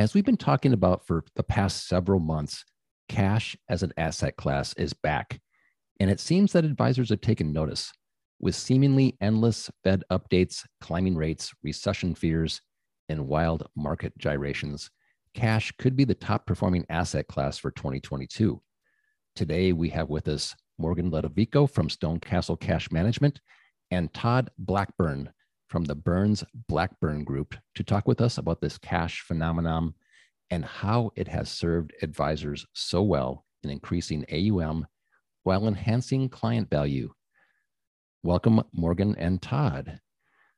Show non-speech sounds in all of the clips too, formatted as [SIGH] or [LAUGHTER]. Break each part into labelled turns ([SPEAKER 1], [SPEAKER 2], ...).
[SPEAKER 1] As we've been talking about for the past several months, cash as an asset class is back. And it seems that advisors have taken notice. With seemingly endless Fed updates, climbing rates, recession fears, and wild market gyrations, cash could be the top performing asset class for 2022. Today, we have with us Morgan Ludovico from Stone Castle Cash Management and Todd Blackburn from the Burns Blackburn Group to talk with us about this cash phenomenon and how it has served advisors so well in increasing AUM while enhancing client value. Welcome, Morgan and Todd.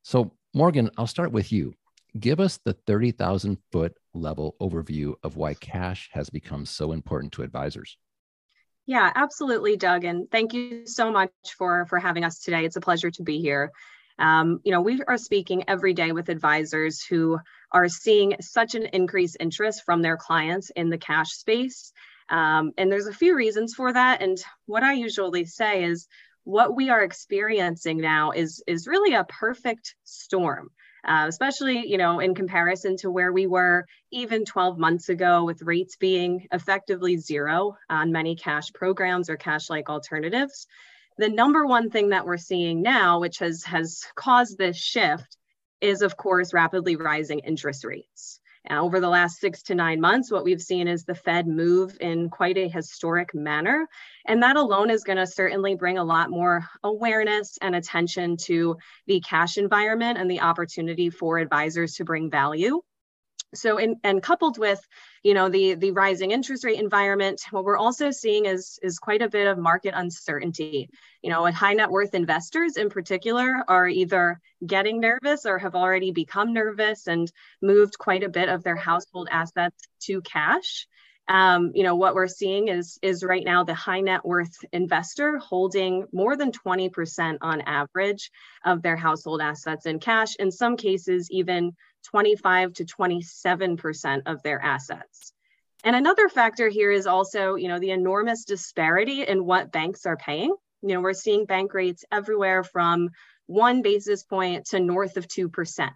[SPEAKER 1] So, Morgan, I'll start with you. Give us the 30,000 foot level overview of why cash has become so important to advisors.
[SPEAKER 2] Yeah, absolutely, Doug. And thank you so much for, for having us today. It's a pleasure to be here. Um, you know, we are speaking every day with advisors who are seeing such an increased interest from their clients in the cash space. Um, and there's a few reasons for that. And what I usually say is what we are experiencing now is, is really a perfect storm. Uh, especially you know in comparison to where we were even 12 months ago with rates being effectively zero on many cash programs or cash like alternatives the number one thing that we're seeing now, which has, has caused this shift, is of course rapidly rising interest rates. Now, over the last six to nine months, what we've seen is the Fed move in quite a historic manner. And that alone is going to certainly bring a lot more awareness and attention to the cash environment and the opportunity for advisors to bring value so in, and coupled with you know the the rising interest rate environment what we're also seeing is is quite a bit of market uncertainty. You know high net worth investors in particular are either getting nervous or have already become nervous and moved quite a bit of their household assets to cash um, you know what we're seeing is is right now the high net worth investor holding more than 20% on average of their household assets in cash in some cases even 25 to 27% of their assets. And another factor here is also, you know, the enormous disparity in what banks are paying. You know, we're seeing bank rates everywhere from one basis point to north of 2%.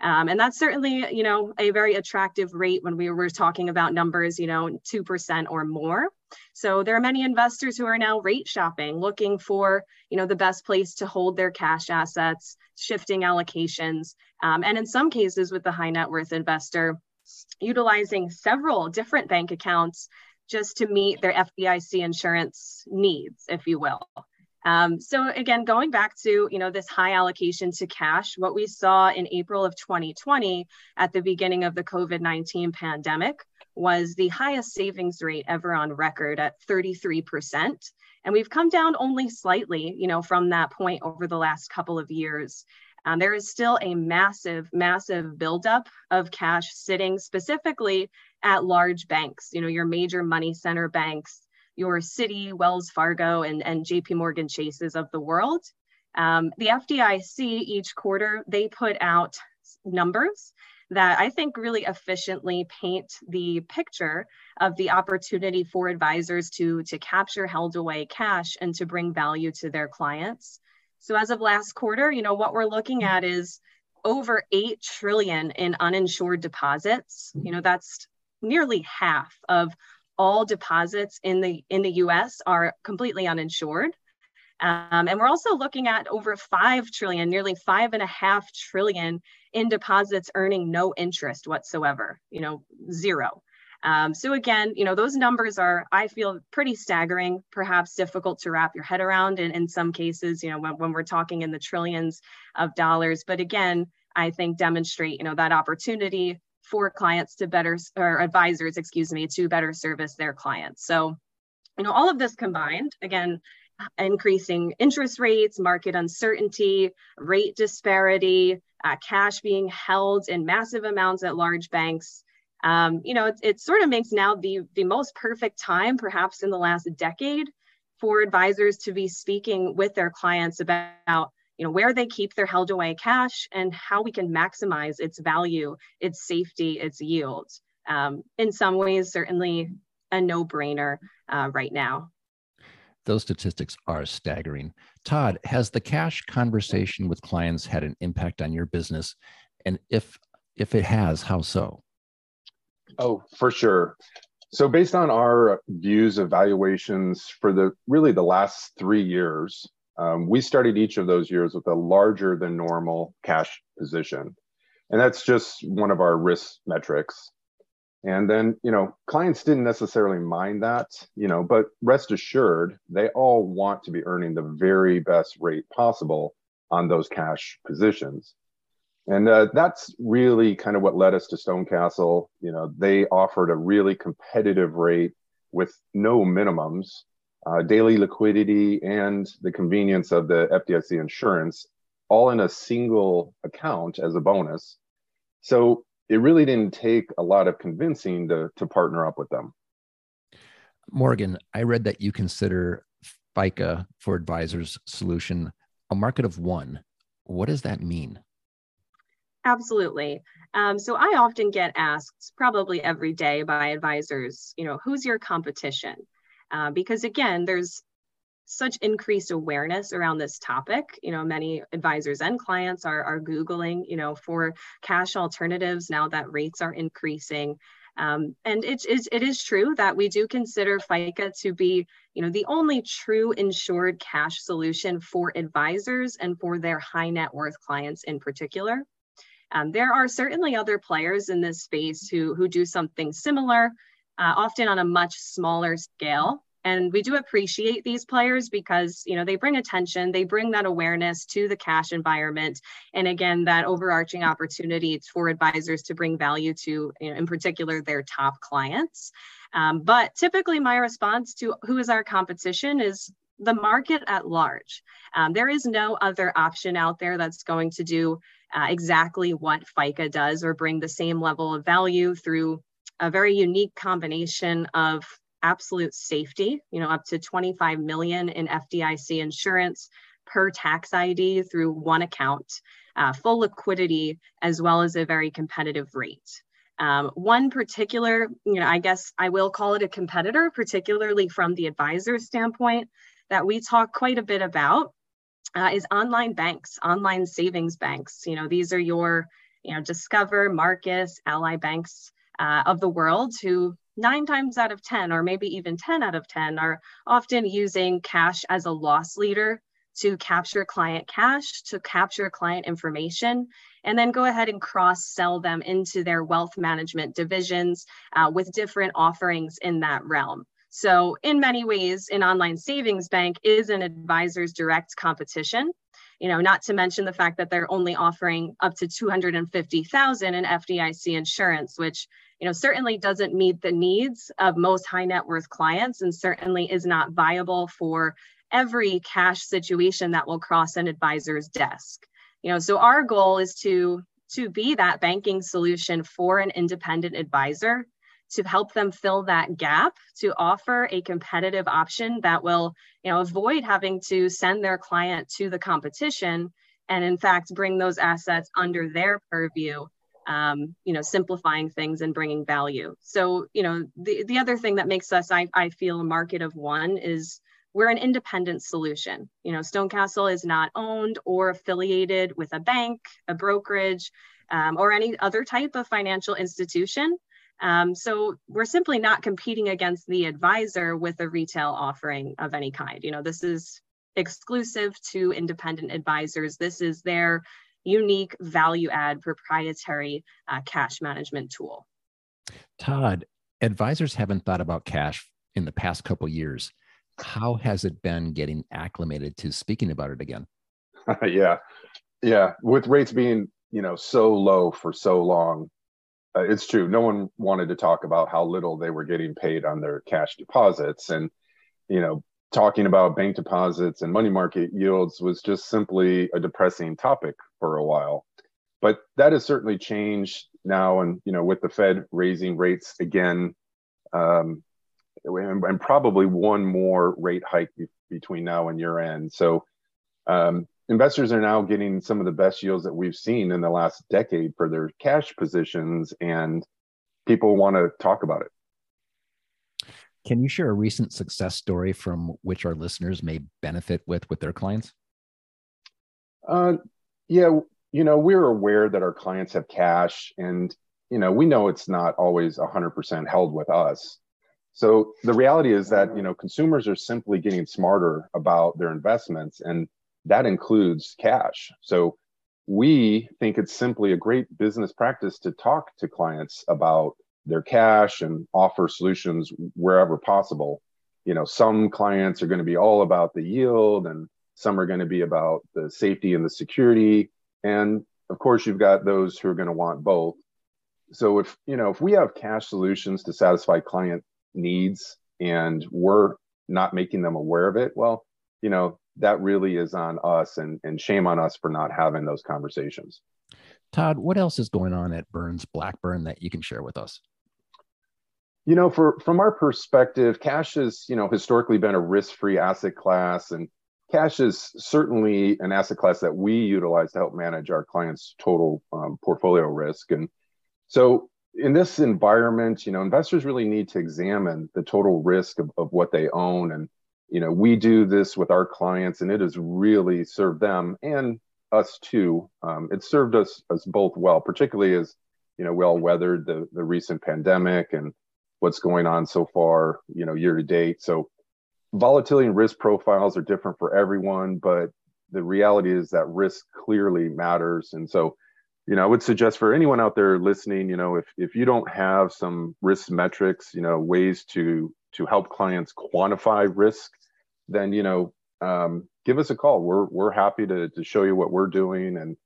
[SPEAKER 2] Um, and that's certainly, you know, a very attractive rate when we were talking about numbers, you know, 2% or more. So there are many investors who are now rate shopping, looking for, you know, the best place to hold their cash assets, shifting allocations, um, and in some cases with the high net worth investor, utilizing several different bank accounts just to meet their FDIC insurance needs, if you will. Um, so again, going back to you know this high allocation to cash, what we saw in April of 2020 at the beginning of the COVID-19 pandemic was the highest savings rate ever on record at 33%. And we've come down only slightly, you know, from that point over the last couple of years. Um, there is still a massive, massive buildup of cash sitting specifically at large banks, you know, your major money center banks, your Citi, Wells Fargo, and, and JP Morgan Chases of the world. Um, the FDIC each quarter, they put out numbers that I think really efficiently paint the picture of the opportunity for advisors to, to capture held away cash and to bring value to their clients. So as of last quarter, you know, what we're looking at is over 8 trillion in uninsured deposits. You know, that's nearly half of all deposits in the in the US are completely uninsured. Um, and we're also looking at over 5 trillion, nearly five and a half trillion in deposits earning no interest whatsoever, you know, zero. Um, so again, you know, those numbers are, I feel pretty staggering, perhaps difficult to wrap your head around in, in some cases, you know, when, when we're talking in the trillions of dollars. But again, I think demonstrate, you know, that opportunity for clients to better, or advisors, excuse me, to better service their clients. So, you know, all of this combined, again, increasing interest rates, market uncertainty, rate disparity, uh, cash being held in massive amounts at large banks. Um, you know, it, it sort of makes now the, the most perfect time, perhaps in the last decade, for advisors to be speaking with their clients about you know where they keep their held away cash and how we can maximize its value its safety its yield. Um, in some ways certainly a no-brainer uh, right now.
[SPEAKER 1] Those statistics are staggering. Todd has the cash conversation with clients had an impact on your business? And if if it has how so?
[SPEAKER 3] Oh for sure. So based on our views of valuations for the really the last three years, um, we started each of those years with a larger than normal cash position. And that's just one of our risk metrics. And then, you know, clients didn't necessarily mind that, you know, but rest assured, they all want to be earning the very best rate possible on those cash positions. And uh, that's really kind of what led us to Stonecastle. You know, they offered a really competitive rate with no minimums, uh, daily liquidity, and the convenience of the FDIC insurance, all in a single account as a bonus. So it really didn't take a lot of convincing to, to partner up with them.
[SPEAKER 1] Morgan, I read that you consider FICA for advisors solution a market of one. What does that mean?
[SPEAKER 2] Absolutely. Um, so I often get asked, probably every day by advisors, you know, who's your competition? Uh, because again, there's such increased awareness around this topic. You know, many advisors and clients are, are Googling, you know, for cash alternatives now that rates are increasing. Um, and it is, it is true that we do consider FICA to be, you know, the only true insured cash solution for advisors and for their high net worth clients in particular. Um, there are certainly other players in this space who, who do something similar, uh, often on a much smaller scale. And we do appreciate these players because you know they bring attention, they bring that awareness to the cash environment, and again that overarching opportunity for advisors to bring value to, you know, in particular, their top clients. Um, but typically, my response to who is our competition is the market at large. Um, there is no other option out there that's going to do uh, exactly what FICA does or bring the same level of value through a very unique combination of absolute safety, you know, up to 25 million in FDIC insurance per tax ID through one account, uh, full liquidity, as well as a very competitive rate. Um, one particular, you know, I guess I will call it a competitor, particularly from the advisor standpoint, that we talk quite a bit about uh, is online banks, online savings banks. You know, these are your, you know, Discover, Marcus, Ally banks uh, of the world who nine times out of 10, or maybe even 10 out of 10, are often using cash as a loss leader to capture client cash, to capture client information, and then go ahead and cross sell them into their wealth management divisions uh, with different offerings in that realm. So in many ways, an online savings bank is an advisor's direct competition. You know, not to mention the fact that they're only offering up to 250,000 in FDIC insurance, which you know certainly doesn't meet the needs of most high net worth clients and certainly is not viable for every cash situation that will cross an advisor's desk. You know, so our goal is to to be that banking solution for an independent advisor to help them fill that gap to offer a competitive option that will you know avoid having to send their client to the competition and in fact bring those assets under their purview um, you know simplifying things and bringing value so you know the, the other thing that makes us I, I feel a market of one is we're an independent solution you know stonecastle is not owned or affiliated with a bank a brokerage um, or any other type of financial institution um, so we're simply not competing against the advisor with a retail offering of any kind. You know, this is exclusive to independent advisors. This is their unique value add proprietary uh, cash management tool.
[SPEAKER 1] Todd, advisors haven't thought about cash in the past couple years. How has it been getting acclimated to speaking about it again? [LAUGHS]
[SPEAKER 3] yeah, yeah. With rates being you know so low for so long, uh, it's true. No one wanted to talk about how little they were getting paid on their cash deposits. And, you know, talking about bank deposits and money market yields was just simply a depressing topic for a while. but that has certainly changed now, and you know, with the Fed raising rates again, um, and, and, probably one more rate hike be- between now and year end. So um, investors are now getting some of the best yields that we've seen in the last decade for their cash positions, and people want to talk about it.
[SPEAKER 1] Can you share a recent success story from which our listeners may benefit with with their clients?
[SPEAKER 3] Uh, yeah, you know, we're aware that our clients have cash, and you know, we know it's not always 100% held with us. So the reality is that you know consumers are simply getting smarter about their investments, and that includes cash. So we think it's simply a great business practice to talk to clients about their cash and offer solutions wherever possible. You know, some clients are going to be all about the yield and some are going to be about the safety and the security. And of course, you've got those who are going to want both. So if, you know, if we have cash solutions to satisfy client needs and we're not making them aware of it, well, you know, that really is on us and, and shame on us for not having those conversations.
[SPEAKER 1] Todd, what else is going on at Burns Blackburn that you can share with us?
[SPEAKER 3] You know, for from our perspective, cash has, you know, historically been a risk-free asset class and cash is certainly an asset class that we utilize to help manage our clients' total um, portfolio risk. And so in this environment, you know, investors really need to examine the total risk of, of what they own and you know we do this with our clients and it has really served them and us too um, it served us us both well particularly as you know we all weathered the the recent pandemic and what's going on so far you know year to date so volatility and risk profiles are different for everyone but the reality is that risk clearly matters and so you know i would suggest for anyone out there listening you know if if you don't have some risk metrics you know ways to to help clients quantify risk then you know um, give us a call. We're we're happy to to show you what we're doing and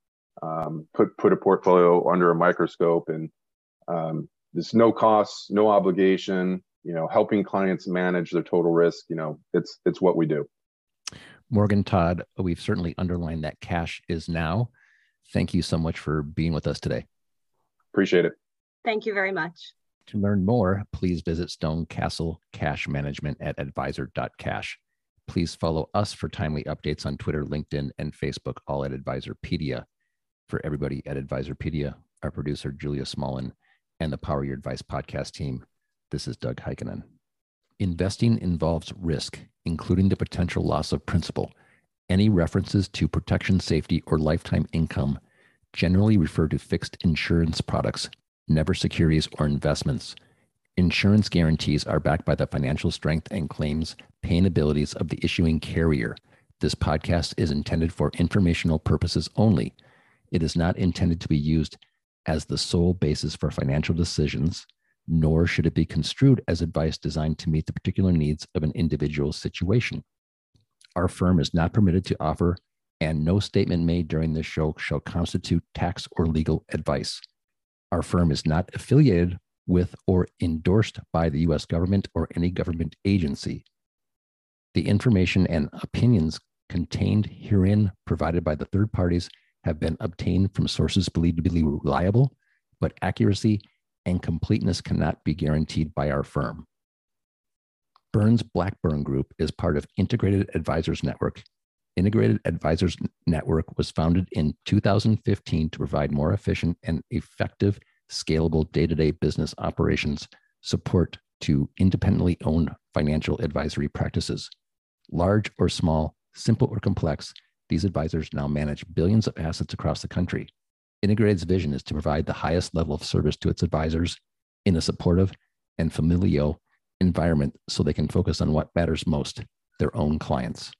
[SPEAKER 3] um, put put a portfolio under a microscope. And um, there's no cost, no obligation. You know, helping clients manage their total risk. You know, it's it's what we do.
[SPEAKER 1] Morgan Todd, we've certainly underlined that cash is now. Thank you so much for being with us today.
[SPEAKER 3] Appreciate it.
[SPEAKER 2] Thank you very much.
[SPEAKER 1] To learn more, please visit Stonecastle Cash Management at advisor.cash. Please follow us for timely updates on Twitter, LinkedIn, and Facebook, all at Advisorpedia. For everybody at Advisorpedia, our producer, Julia Smolin, and the Power Your Advice podcast team, this is Doug Heikkinen. Investing involves risk, including the potential loss of principal. Any references to protection, safety, or lifetime income generally refer to fixed insurance products, never securities or investments. Insurance guarantees are backed by the financial strength and claims paying abilities of the issuing carrier. This podcast is intended for informational purposes only. It is not intended to be used as the sole basis for financial decisions, nor should it be construed as advice designed to meet the particular needs of an individual situation. Our firm is not permitted to offer, and no statement made during this show shall constitute tax or legal advice. Our firm is not affiliated with or endorsed by the US government or any government agency. The information and opinions contained herein provided by the third parties have been obtained from sources believed to be reliable, but accuracy and completeness cannot be guaranteed by our firm. Burns Blackburn Group is part of Integrated Advisors Network. Integrated Advisors Network was founded in 2015 to provide more efficient and effective scalable day to day business operations support to independently owned financial advisory practices. Large or small, simple or complex, these advisors now manage billions of assets across the country. Integrated's vision is to provide the highest level of service to its advisors in a supportive and familial environment so they can focus on what matters most their own clients.